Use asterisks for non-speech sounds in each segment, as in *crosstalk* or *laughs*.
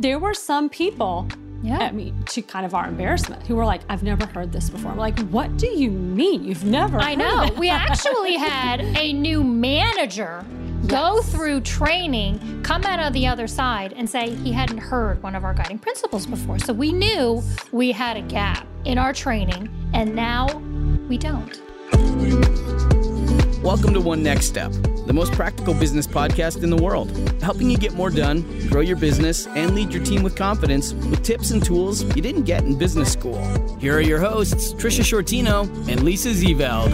there were some people yeah. I mean, to kind of our embarrassment, who were like, I've never heard this before. I'm like, what do you mean? You've never I know. we *laughs* actually had a new manager yes. go through training, come out of the other side, and say he hadn't heard one of our guiding principles before. So we knew we had a gap in our training, and now we don't. Welcome to One Next Step, the most practical business podcast in the world, helping you get more done, grow your business, and lead your team with confidence with tips and tools you didn't get in business school. Here are your hosts, Tricia Sciortino and Lisa Zeveld.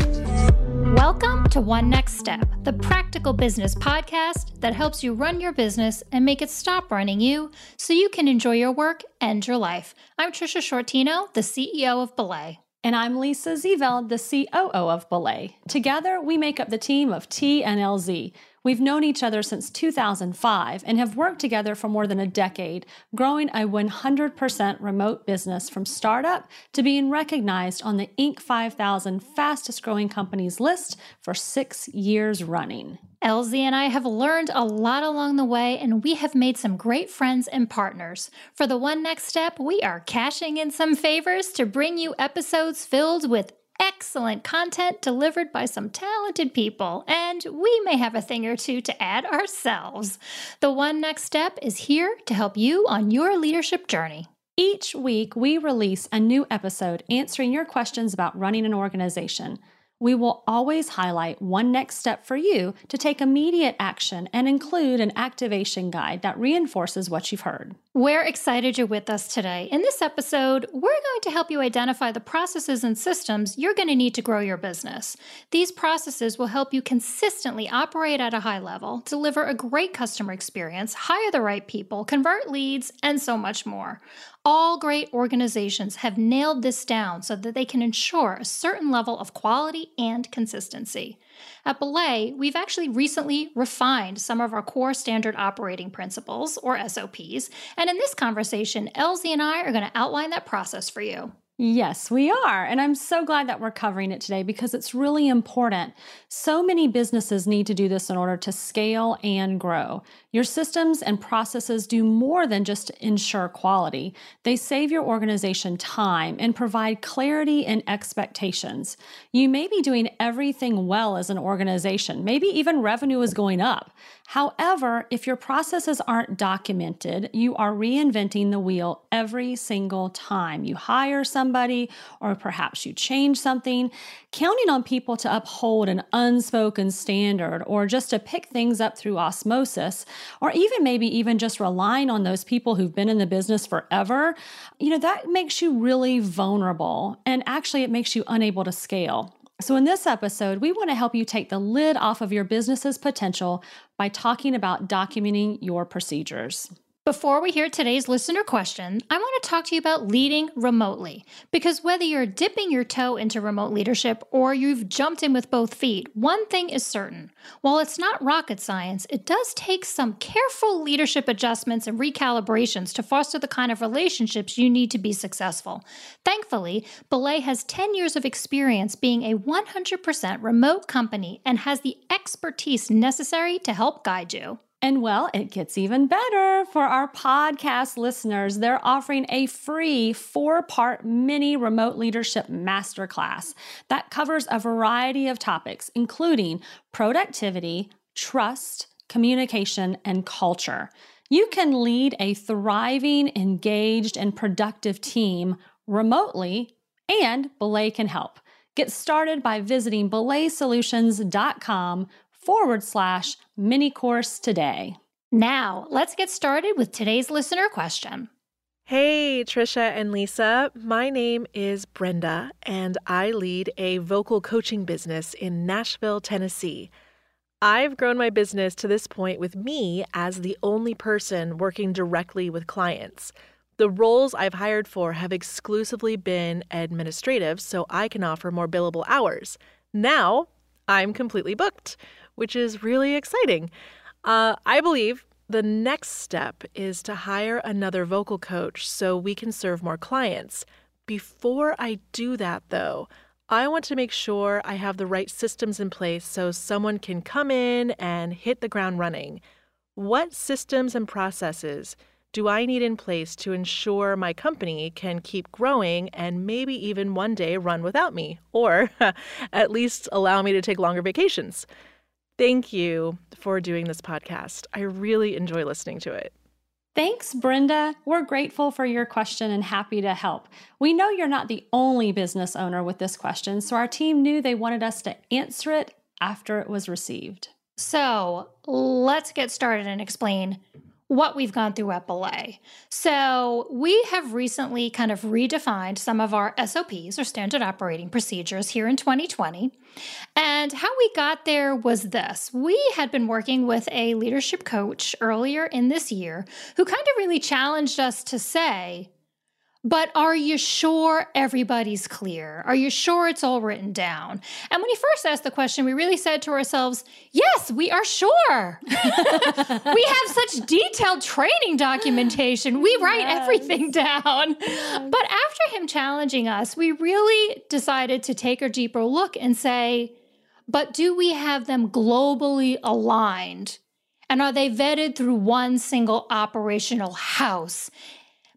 Welcome to One Next Step, the practical business podcast that helps you run your business and make it stop running you so you can enjoy your work and your life. I'm Tricia Sciortino, the CEO of Belay. And I'm Lisa Zeveld, the COO of Belay. Together, we make up the team of TNLZ. We've known each other since 2005 and have worked together for more than a decade, growing a 100% remote business from startup to being recognized on the Inc. 5000 fastest growing companies list for six years running. LZ and I have learned a lot along the way, and we have made some great friends and partners. For the one next step, we are cashing in some favors to bring you episodes filled with excellent content delivered by some talented people, and we may have a thing or two to add ourselves. The one next step is here to help you on your leadership journey. Each week, we release a new episode answering your questions about running an organization we will always highlight one next step for you to take immediate action and include an activation guide that reinforces what you've heard. We're excited you're with us today. In this episode, we're going to help you identify the processes and systems you're going to need to grow your business. These processes will help you consistently operate at a high level, deliver a great customer experience, hire the right people, convert leads, and so much more. All great organizations have nailed this down so that they can ensure a certain level of quality and consistency. At Belay, we've actually recently refined some of our core standard operating principles, or SOPs, and in this conversation, LZ and I are going to outline that process for you. Yes, we are. And I'm so glad that we're covering it today because it's really important. So many businesses need to do this in order to scale and grow. Your systems and processes do more than just ensure quality, they save your organization time and provide clarity and expectations. You may be doing everything well as an organization, maybe even revenue is going up. However, if your processes aren't documented, you are reinventing the wheel every single time you hire somebody or perhaps you change something. Counting on people to uphold an unspoken standard or just to pick things up through osmosis, or even maybe even just relying on those people who've been in the business forever, you know, that makes you really vulnerable and actually it makes you unable to scale. So, in this episode, we want to help you take the lid off of your business's potential by talking about documenting your procedures. Before we hear today's listener question, I want to talk to you about leading remotely. Because whether you're dipping your toe into remote leadership or you've jumped in with both feet, one thing is certain. While it's not rocket science, it does take some careful leadership adjustments and recalibrations to foster the kind of relationships you need to be successful. Thankfully, Belay has 10 years of experience being a 100% remote company and has the expertise necessary to help guide you. And well, it gets even better for our podcast listeners. They're offering a free four part mini remote leadership masterclass that covers a variety of topics, including productivity, trust, communication, and culture. You can lead a thriving, engaged, and productive team remotely, and Belay can help. Get started by visiting belaysolutions.com forward slash mini course today. Now, let's get started with today's listener question. Hey, Tricia and Lisa. My name is Brenda, and I lead a vocal coaching business in Nashville, Tennessee. I've grown my business to this point with me as the only person working directly with clients. The roles I've hired for have exclusively been administrative, so I can offer more billable hours. Now, I'm completely booked which is really exciting. Uh, I believe the next step is to hire another vocal coach so we can serve more clients. Before I do that, though, I want to make sure I have the right systems in place so someone can come in and hit the ground running. What systems and processes do I need in place to ensure my company can keep growing and maybe even one day run without me, or *laughs* at least allow me to take longer vacations? Thank you for doing this podcast. I really enjoy listening to it. Thanks, Brenda. We're grateful for your question and happy to help. We know you're not the only business owner with this question, so our team knew they wanted us to answer it after it was received. So let's get started and explain what we've gone through at Belay. So, we have recently kind of redefined some of our SOPs or standard operating procedures here in 2020. And how we got there was this we had been working with a leadership coach earlier in this year who kind of really challenged us to say, but are you sure everybody's clear? Are you sure it's all written down? And when he first asked the question, we really said to ourselves, Yes, we are sure. *laughs* we have such detailed training documentation. We write yes. everything down. Yes. But after him challenging us, we really decided to take a deeper look and say, But do we have them globally aligned? And are they vetted through one single operational house?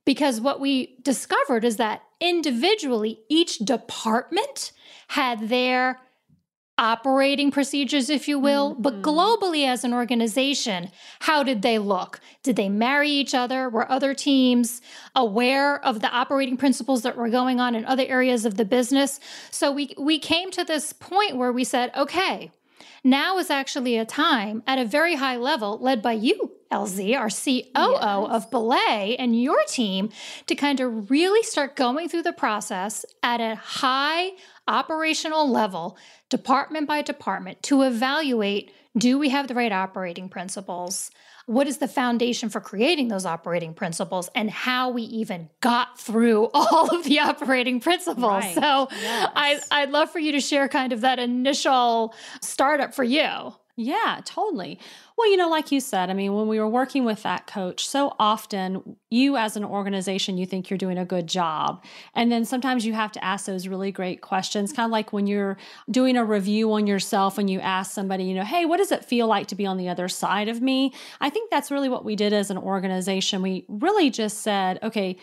Because what we discovered is that individually, each department had their operating procedures, if you will, mm-hmm. but globally as an organization, how did they look? Did they marry each other? Were other teams aware of the operating principles that were going on in other areas of the business? So we we came to this point where we said, okay, now is actually a time at a very high level, led by you, LZ, our COO yes. of Belay, and your team, to kind of really start going through the process at a high operational level, department by department, to evaluate do we have the right operating principles? What is the foundation for creating those operating principles and how we even got through *laughs* all of the operating principles. Right. So yes. I, I'd love for you to share kind of that initial startup for you. Yeah, totally. Well, you know, like you said, I mean, when we were working with that coach, so often you as an organization, you think you're doing a good job. And then sometimes you have to ask those really great questions, kind of like when you're doing a review on yourself and you ask somebody, you know, hey, what does it feel like to be on the other side of me? I think that's really what we did as an organization. We really just said, okay,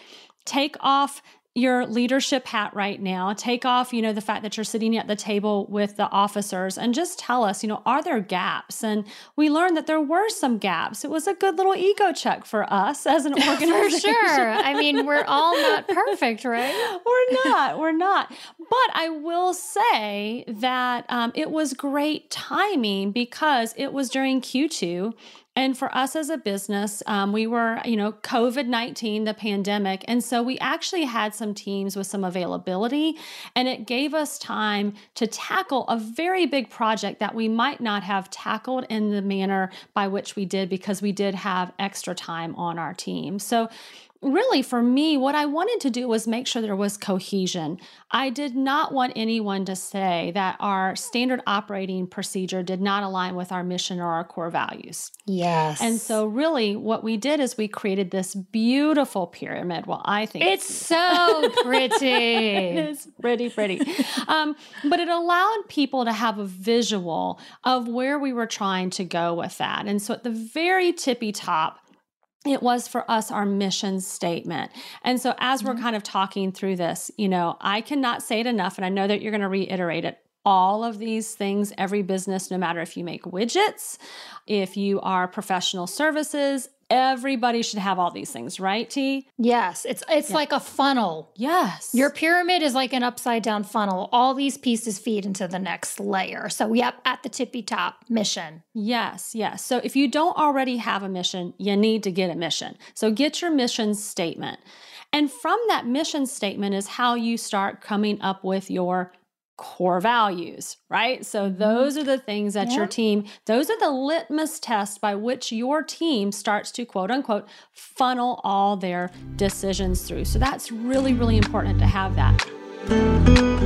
take off your leadership hat right now. Take off, you know, the fact that you're sitting at the table with the officers and just tell us, you know, are there gaps? And we learned that there were some gaps. It was a good little ego check for us as an *laughs* organization. for sure. I mean, we're *laughs* all not perfect, right? we're *laughs* not. We're not. But I will say that um, it was great timing because it was during Q2 and for us as a business, um, we were, you know, COVID 19, the pandemic. And so we actually had some teams with some availability, and it gave us time to tackle a very big project that we might not have tackled in the manner by which we did because we did have extra time on our team. So, really for me what i wanted to do was make sure there was cohesion. I did not want anyone to say that our standard operating procedure did not align with our mission or our core values. Yes. And so really what we did is we created this beautiful pyramid. Well i think it's so pretty. *laughs* It is pretty pretty. Um, but it allowed people to have a visual of where we were trying to go with that. And so at the very tippy top it was for us our mission statement. And so, as we're mm-hmm. kind of talking through this, you know, I cannot say it enough, and I know that you're going to reiterate it. All of these things, every business, no matter if you make widgets, if you are professional services, Everybody should have all these things, right, T? Yes, it's it's yeah. like a funnel. Yes. Your pyramid is like an upside down funnel. All these pieces feed into the next layer. So, yep, at the tippy top, mission. Yes, yes. So, if you don't already have a mission, you need to get a mission. So, get your mission statement. And from that mission statement is how you start coming up with your core values, right? So mm-hmm. those are the things that yeah. your team, those are the litmus tests by which your team starts to quote unquote funnel all their decisions through. So that's really, really important to have that.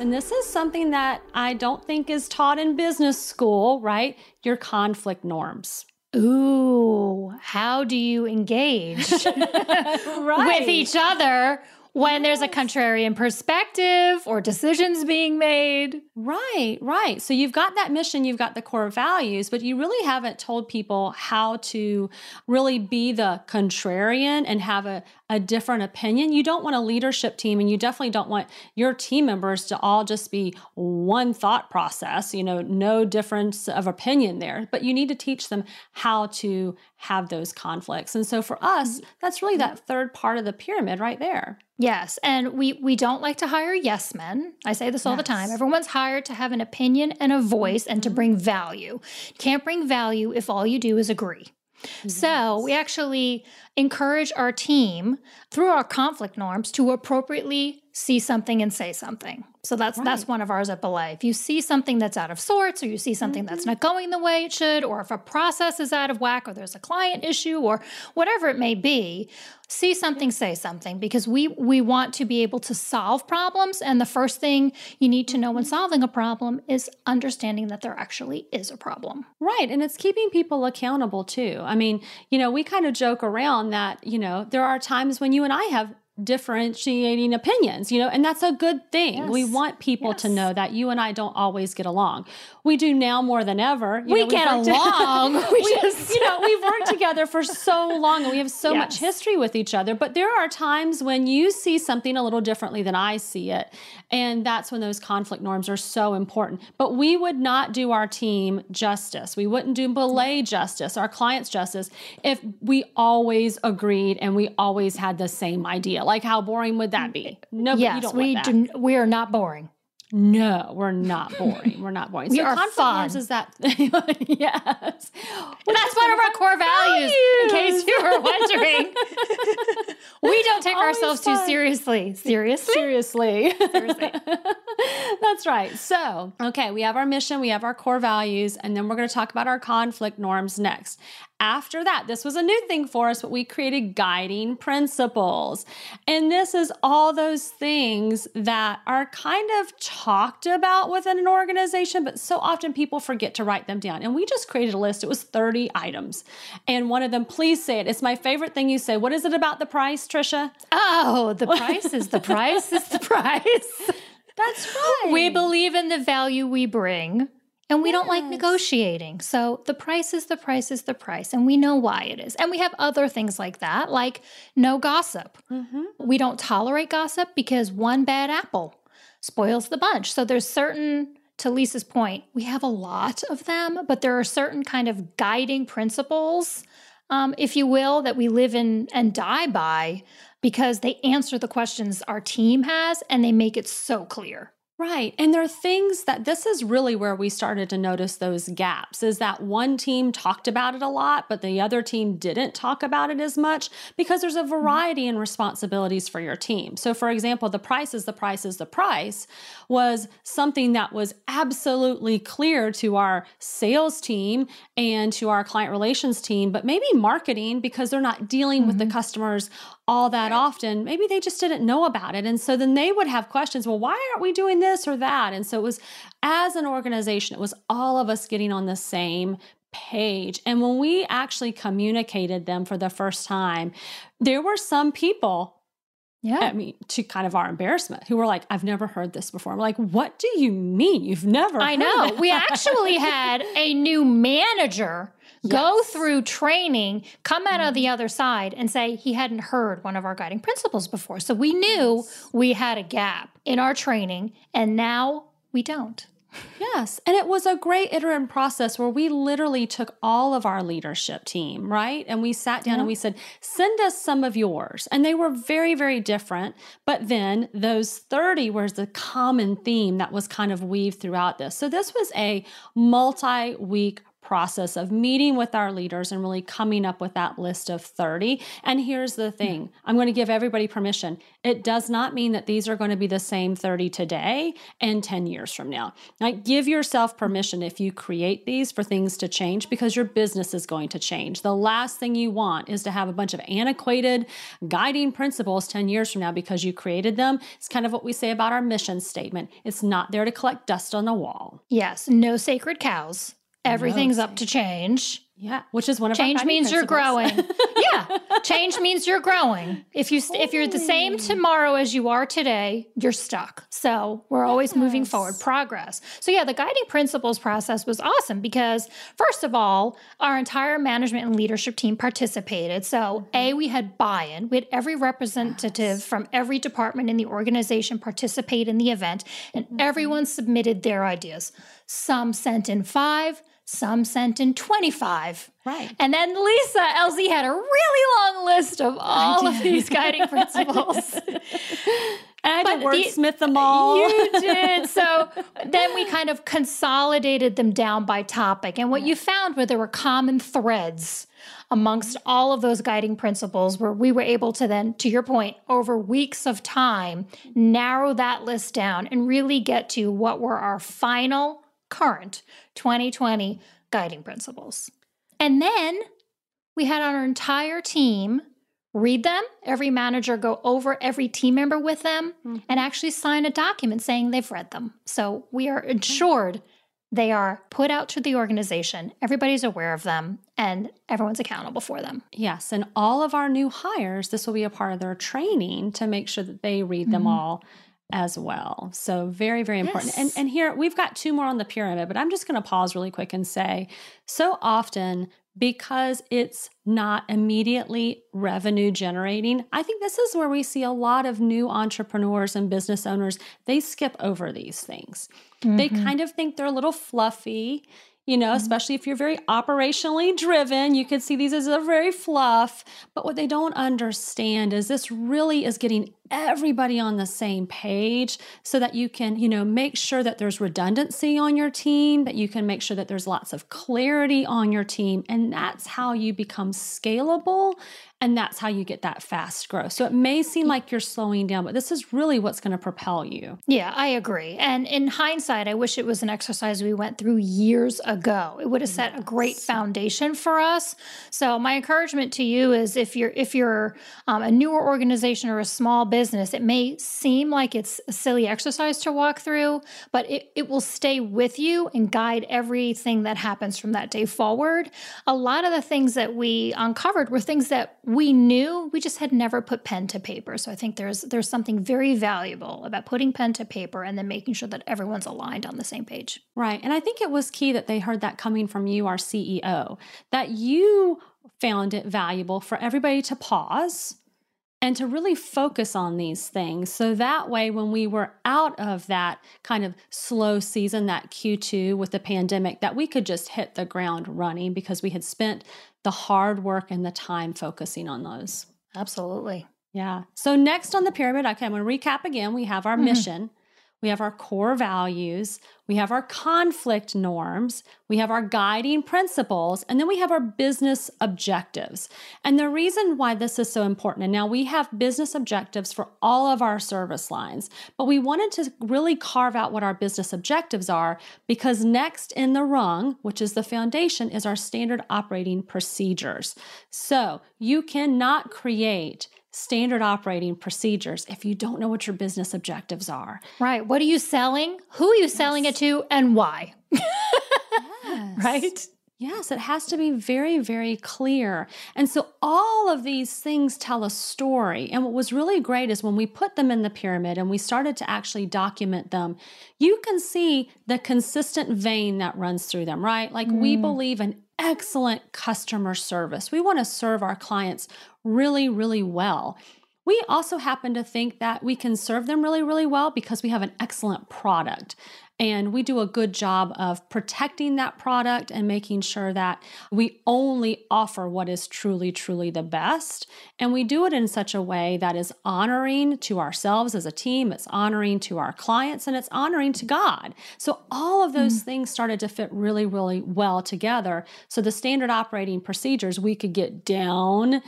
And this is something that I don't think is taught in business school, right? Your conflict norms. Ooh, how do you engage *laughs* right. with each other when there's a contrarian perspective or decisions being made. Right, right. So you've got that mission, you've got the core values, but you really haven't told people how to really be the contrarian and have a, a different opinion. You don't want a leadership team, and you definitely don't want your team members to all just be one thought process, you know, no difference of opinion there. But you need to teach them how to have those conflicts. And so for us, mm-hmm. that's really mm-hmm. that third part of the pyramid right there. Yes, and we we don't like to hire yes men. I say this all the time. Everyone's hired to have an opinion and a voice and to mm-hmm. bring value. Can't bring value if all you do is agree. So, we actually encourage our team through our conflict norms to appropriately see something and say something. So that's that's one of ours at Belay. If you see something that's out of sorts or you see something that's mm-hmm. not going the way it should or if a process is out of whack or there's a client issue or whatever it may be, see something say something because we we want to be able to solve problems and the first thing you need to know when mm-hmm. solving a problem is understanding that there actually is a problem. Right. And it's keeping people accountable too. I mean, you know, we kind of joke around that, you know, there are times when you and I have differentiating opinions, you know, and that's a good thing. We want people to know that you and I don't always get along. We do now more than ever. You We know, get to- *laughs* along. We we just- you know, we've worked together for so long and we have so much history with each other. But there are times when you see something a little differently than I see it. And that's when those conflict norms are so important. But we would not do our team justice. We wouldn't do belay justice, our clients justice, if we always agreed and we always had the same idea. Like how boring would that mm, be? No, yes, don't we do we are not boring. No, we're not boring. We're not boring. We so are fun. is that *laughs* yes. And that's one of our core values, in case you were wondering. *laughs* we don't take Always ourselves too seriously. Seriously? Seriously. *laughs* Seriously. That's right. So, okay, we have our mission, we have our core values, and then we're going to talk about our conflict norms next. After that, this was a new thing for us, but we created guiding principles. And this is all those things that are kind of talked about within an organization, but so often people forget to write them down. And we just created a list. It was 30 items. And one of them, please say it. It's my favorite thing you say. What is it about the price, Tricia? Oh, the price is the price is the price. *laughs* That's *gasps* right. We believe in the value we bring. And we don't like negotiating. So the price is the price is the price. And we know why it is. And we have other things like that, like no gossip. Mm-hmm. We don't tolerate gossip because one bad apple spoils the bunch. So there's certain, to Lisa's point, we have a lot of them, but there are certain kind of guiding principles, um, if you will, that we live in and die by because they answer the questions our team has and they make it so clear. Right. And there are things that this is really where we started to notice those gaps is that one team talked about it a lot, but the other team didn't talk about it as much because there's a mm-hmm. variety in responsibilities for your team. So, for example, the price is the price is the price was something that was absolutely clear to our sales team and to our client relations team, but maybe marketing because they're not dealing with the mm-hmm. customers all that often, maybe they just didn't know about it. And so then they would have questions well, why aren't we doing this or that? And so it was, as an organization, it was all of us getting on the same page. And when we actually communicated them for the first time, there were some people Yeah. I mean, to kind of our embarrassment, who were like, I've never heard this before. I'm like, what do you mean? You've never I know. it?" We actually had a new manager go through training, come out of the mm-hmm. other side, and say he hadn't heard one of our guiding principles before. So we knew we had a gap in our training, and now we don't. Yes. And it was a great iterative process where we literally took all of our leadership team, right? And we sat down and we said, send us some of yours. And they were very, very different. But then those 30 was the common theme that was kind of weaved throughout this. So this was a multi week process of meeting with our leaders and really coming up with that list of 30. And here's the thing I'm going to give everybody permission. It does not mean that these are going to be the same 30 today and 10 years from now. Like, give yourself permission if you create these for things to change because your business is going to change. The last thing you want is to have a bunch of antiquated guiding principles 10 years from now because you created them. It's kind of what we say about our mission statement it's not there to collect dust on the wall. Yes, no sacred cows. Everything's up to change. Yeah, which is one of change means you're growing. *laughs* yeah, change means you're growing. If you if you're the same tomorrow as you are today, you're stuck. So we're always yes. moving forward, progress. So yeah, the guiding principles process was awesome because first of all, our entire management and leadership team participated. So a mm-hmm. we had buy-in. We had every representative yes. from every department in the organization participate in the event, and mm-hmm. everyone submitted their ideas. Some sent in five some sent in 25. Right. And then Lisa LZ had a really long list of all of these guiding *laughs* principles. And I had to wordsmith them all. You did. *laughs* So then we kind of consolidated them down by topic. And what you found were there were common threads amongst mm-hmm. all of those guiding principles where we were able to then, to your point, over weeks of time, mm-hmm. narrow that list down and really get to what were our final current 2020 guiding principles. And then we had our entire team read them, every manager go over every team member with them, mm-hmm. and actually sign a document saying they've read them. So we are ensured they are put out to the organization, everybody's aware of them, and everyone's accountable for them. Yes. And all of our new hires, this will be a part of their training to make sure that they read them mm-hmm. all as well. So very, very important. Yes. And and here we've got two more on the pyramid, but I'm just going to pause really quick and say so often because it's not immediately revenue generating. I think this is where we see a lot of new entrepreneurs and business owners, they skip over these things. Mm-hmm. They kind of think they're a little fluffy you know, mm-hmm. especially if you're very operationally driven, you could see these as a very fluff. But what they don't understand is this really is getting everybody on the same page so that you can, you know, make sure that there's redundancy on your team, that you can make sure that there's lots of clarity on your team. And that's how you become scalable and that's how you get that fast growth. So it may seem like you're slowing down, but this is really what's going to propel you. Yeah, I agree. And in hindsight, I wish it was an exercise we went through years ago. It would have set a great foundation for us. So my encouragement to you is if you're if you're um, a newer organization or a small business, it may seem like it's a silly exercise to walk through, but it, it will stay with you and guide everything that happens from that day forward. A lot of the things that we uncovered were things that we knew we just had never put pen to paper. So i think there's there's something very valuable about putting pen to paper and then making sure that everyone's aligned on the same page. Right. And i think it was key that they heard that coming from you our ceo that you found it valuable for everybody to pause and to really focus on these things. So that way, when we were out of that kind of slow season, that Q2 with the pandemic, that we could just hit the ground running because we had spent the hard work and the time focusing on those. Absolutely. Yeah. So, next on the pyramid, okay, I'm going to recap again. We have our mm-hmm. mission, we have our core values, we have our conflict norms, we have our guiding principles, and then we have our business objectives. And the reason why this is so important, and now we have business objectives for all of our service lines, but we wanted to really carve out what our business objectives are because next in the rung, which is the foundation, is our standard operating procedures. So you cannot create standard operating procedures if you don't know what your business objectives are. Right. What are you selling? Who are you yes. selling it to and why? yes. *laughs* Right? Yes, it has to be very, very clear. And so all of these things tell a story. And what was really great is when we put them in the pyramid and we started to actually document them, you can see the consistent vein that runs through them, right? Like mm. we believe in excellent customer service. We want to serve our clients really, really well. We also happen to think that we can serve them really, really well because we have an excellent product. And we do a good job of protecting that product and making sure that we only offer what is truly, truly the best. And we do it in such a way that is honoring to ourselves as a team, it's honoring to our clients, and it's honoring to God. So all of those mm. things started to fit really, really well together. So the standard operating procedures, we could get down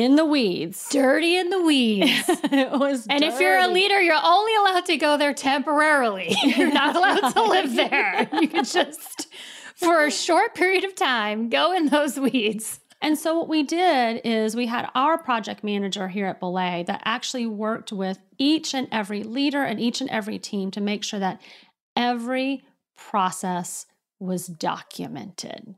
in the weeds. Dirty in the weeds. *laughs* it was And dirty. if you're a leader, you're only allowed to go there temporarily. *laughs* You're not allowed to live there. *laughs* You can just for a short period of time go in those weeds. And so what we did is we had our project manager here at Belay that actually worked with each and every leader and each and every team to make sure that every process was documented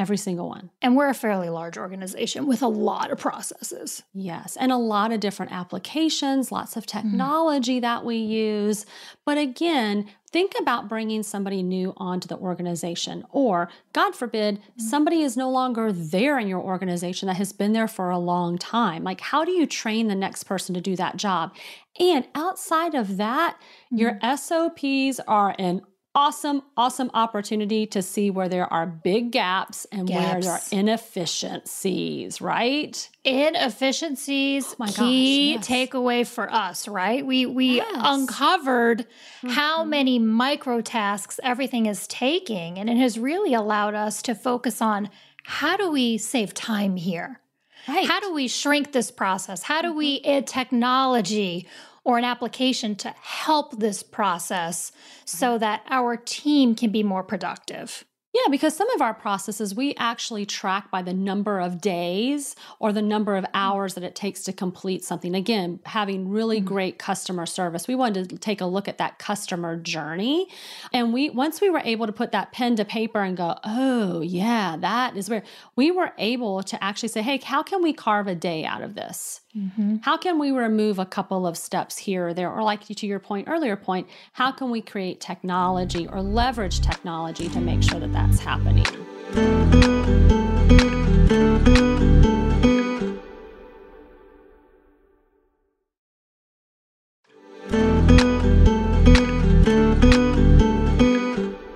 Every single one. And we're a fairly large organization with a lot of processes. Yes, and a lot of different applications, lots of mm-hmm. technology mm-hmm. that we use. But again, think about bringing somebody new onto the organization, or God forbid, mm-hmm. somebody is no longer there in your organization that has been there for a long time. Like, how do you train the next person to do that job? And outside of that, mm-hmm. your SOPs are an awesome, awesome opportunity to see where there are big gaps and gaps. where there are inefficiencies, right? Inefficiencies, oh key gosh, yes. takeaway for us, right? We we yes. uncovered mm-hmm. how many micro tasks everything is taking, and it has really allowed us to focus on how do we save time here? Right. How do we shrink this process? How do mm-hmm. we add technology or an application to help this process so that our team can be more productive. Yeah, because some of our processes we actually track by the number of days or the number of hours that it takes to complete something. Again, having really mm-hmm. great customer service. We wanted to take a look at that customer journey. And we once we were able to put that pen to paper and go, "Oh, yeah, that is where we were able to actually say, "Hey, how can we carve a day out of this?" Mm-hmm. How can we remove a couple of steps here or there? Or, like to your point, earlier point, how can we create technology or leverage technology to make sure that that's happening?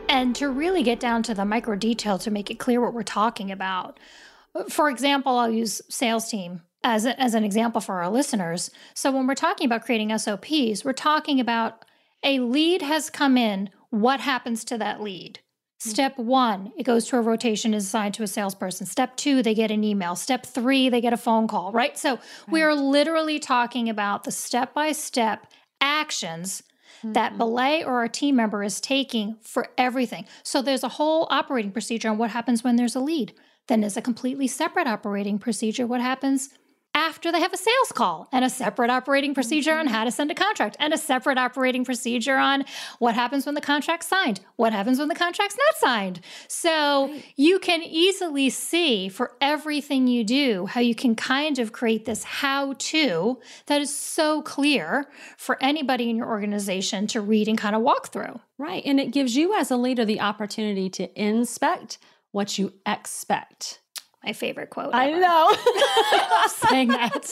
And to really get down to the micro detail to make it clear what we're talking about. For example, I'll use sales team as, a, as an example for our listeners. So, when we're talking about creating SOPs, we're talking about a lead has come in. What happens to that lead? Step one, it goes to a rotation, is assigned to a salesperson. Step two, they get an email. Step three, they get a phone call, right? So right. we are literally talking about the step by step actions mm-hmm. that Belay or our team member is taking for everything. So there's a whole operating procedure on what happens when there's a lead. Then there's a completely separate operating procedure. What happens after they have a sales call and a separate operating procedure on mm-hmm. how to send a contract and a separate operating procedure on what happens when the contract's signed, what happens when the contract's not signed. So you can easily see for everything you do how you can kind of create this how to that is so clear for anybody in your organization to read and kind of walk through. Right. And it gives you as a leader the opportunity to inspect what you expect my favorite quote. I ever. know. *laughs* *laughs* saying that.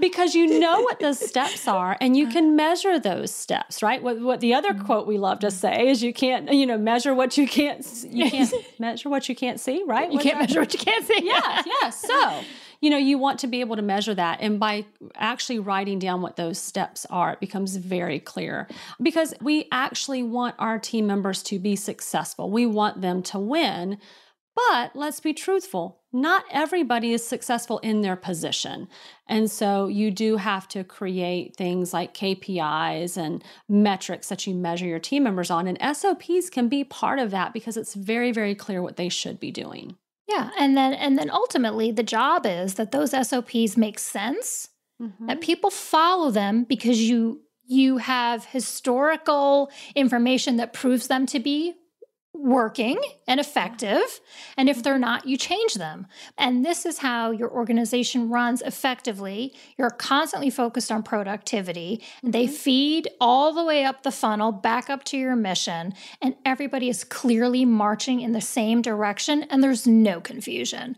because you know what those steps are and you can measure those steps, right? What, what the other mm-hmm. quote we love to say is you can't, you know, measure what you can't, you can't *laughs* measure what you can't see, right? You can't measure what you can't see. Yeah, yeah. So, you know, you want to be able to measure that. And by actually writing down what those steps are, it becomes very clear because we actually want our team members to be successful. We want them to win. But let's be truthful, not everybody is successful in their position. And so you do have to create things like KPIs and metrics that you measure your team members on. And SOPs can be part of that because it's very, very clear what they should be doing. Yeah. And then and then ultimately the job is that those SOPs make sense, mm-hmm. that people follow them because you you have historical information that proves them to be working and effective. And if they're not, you change them. And this is how your organization runs effectively. You're constantly focused on productivity. They mm-hmm. feed all the way up the funnel, back up to your mission, and everybody is clearly marching in the same direction, and there's no confusion.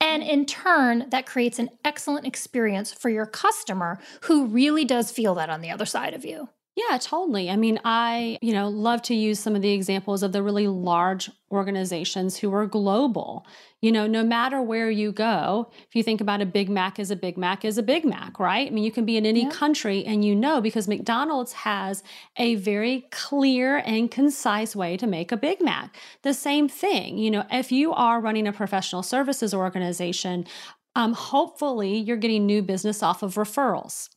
And in turn, that creates an excellent experience for your customer who really does feel that on the other side of you. Yeah, totally. I mean, I, you know, love to use some of the examples of the really large organizations who are global. You know, no matter where you go, if you think about a Big Mac is a Big Mac is a Big Mac, right? I mean, you can be in any yeah. country and you know because McDonald's has a very clear and concise way to make a Big Mac. The same thing, you know, if you are running a professional services organization, um, hopefully you're getting new business off of referrals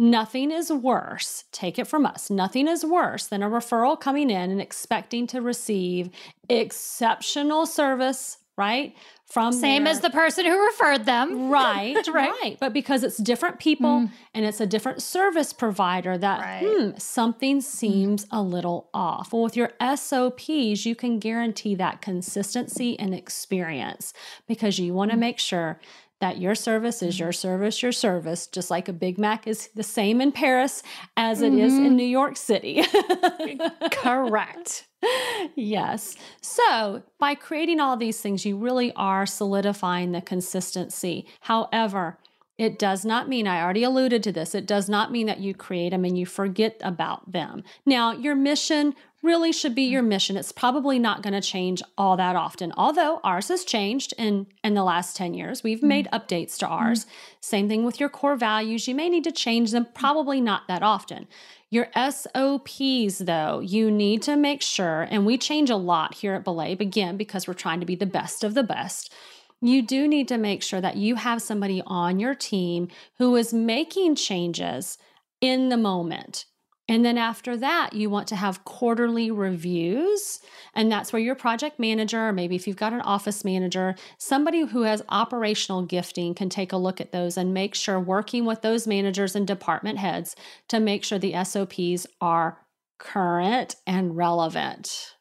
Nothing is worse, take it from us, nothing is worse than a referral coming in and expecting to receive exceptional service right? From same their- as the person who referred them. Right, *laughs* Right. right, But because it's different people mm. and it's a different service provider, that Right. hmm, something mm. seems a little off. Well, with your SOPs, you can guarantee that consistency and experience because you want to mm. make sure that your service is mm-hmm. your service, your service, just like a Big Mac is the same in Paris as it is in mm-hmm. New York City. *laughs* Correct. Yes. So, by creating all these things, you really are solidifying the consistency. However, it does not mean, I already alluded to this, it does not mean that you create them and you forget about them. Now, your mission really should be your mission. It's probably not going to change all that often, although ours has changed in, in the last 10 years. We've made mm. updates to mm. ours. Same thing with your core values. You may need to change them, probably not that often. Your SOPs, though, you need to make sure, and we change a lot here at Belay, again, because we're trying to be the best of the best. You do need to make sure that you have somebody on your team who is making changes in the moment. And then after that, you want to have quarterly reviews. And that's where your project manager, or maybe if you've got an office manager, somebody who has operational gifting can take a look at those and make sure, working with those managers and department heads, to make sure the SOPs are current and relevant.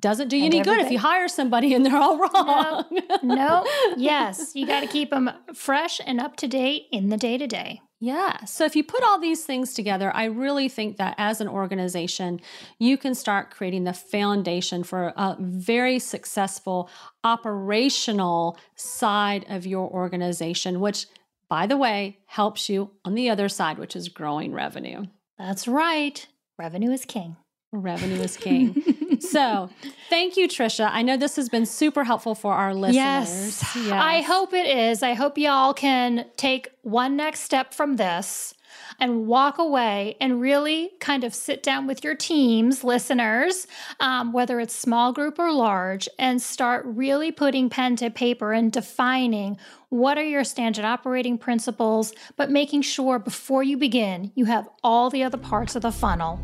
Doesn't do you And any good if you hire somebody and they're all wrong. No, *laughs* yes, you got to keep them fresh and up to date in the day to day. Yeah. So if you put all these things together, I really think that as an organization, you can start creating the foundation for a very successful operational side of your organization, which, by the way, helps you on the other side, which is growing revenue. That's right. Revenue is king. Revenue is king. *laughs* so, thank you, Tricia. I know this has been super helpful for our listeners. Yes. I hope it is. I hope y'all can take one next step from this and walk away and really kind of sit down with your teams, listeners, um, whether it's small group or large, and start really putting pen to paper and defining what are your standard operating principles, but making sure before you begin, you have all the other parts of the funnel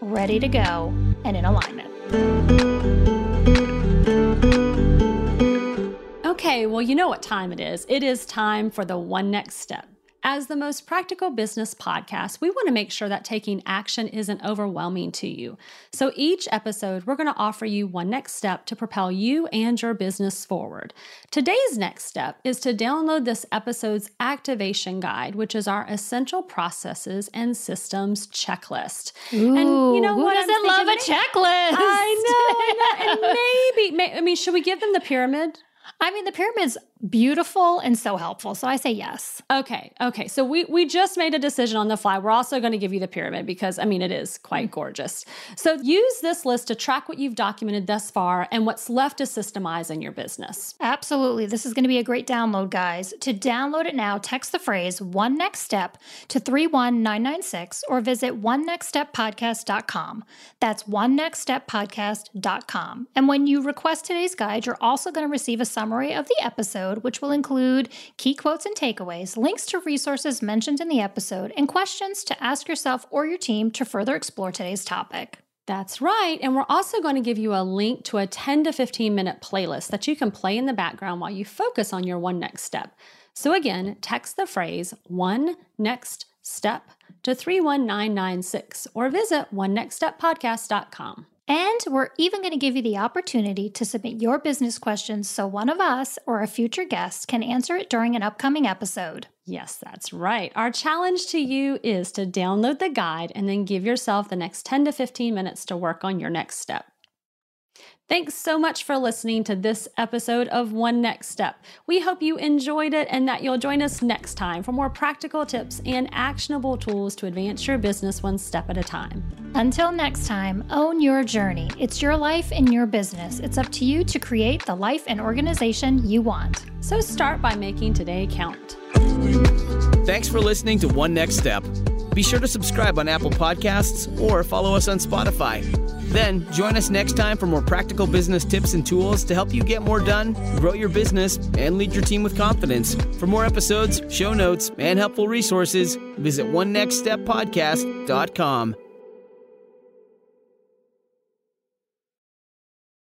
ready to go and in alignment. Okay, well, you know what time it is. It is time for the one next step. As the most practical business podcast, we want to make sure that taking action isn't overwhelming to you. So each episode, we're going to offer you one next step to propel you and your business forward. Today's next step is to download this episode's activation guide, which is our essential processes and systems checklist. Ooh, and you know who what? I'm doesn't love a checklist? I know, I know. And maybe, may, I mean, should we give them the pyramid? I mean, the pyramid's beautiful and so helpful. So I say yes. Okay, okay. So we we just made a decision on the fly. We're also going to give you the pyramid because I mean it is quite gorgeous. So use this list to track what you've documented thus far and what's left to systemize in your business. Absolutely. This is going to be a great download, guys. To download it now, text the phrase one next step to 31996 or visit one next step podcast.com. That's one next step podcast.com. And when you request today's guide, you're also going to receive a summary of the episode, which will include key quotes and takeaways, links to resources mentioned in the episode, and questions to ask yourself or your team to further explore today's topic. That's right. And we're also going to give you a link to a 10 to 15 minute playlist that you can play in the background while you focus on your one next step. So again, text the phrase one next step to 31996 or visit onenextsteppodcast.com. And we're even going to give you the opportunity to submit your business questions so one of us or a future guest can answer it during an upcoming episode. Yes, that's right. Our challenge to you is to download the guide and then give yourself the next 10 to 15 minutes to work on your next step. Thanks so much for listening to this episode of One Next Step. We hope you enjoyed it and that you'll join us next time for more practical tips and actionable tools to advance your business one step at a time. Until next time, own your journey. It's your life and your business. It's up to you to create the life and organization you want. So start by making today count. Thanks for listening to One Next Step. Be sure to subscribe on Apple Podcasts or follow us on Spotify. Then join us next time for more practical business tips and tools to help you get more done, grow your business, and lead your team with confidence. For more episodes, show notes, and helpful resources, visit onenextsteppodcast.com.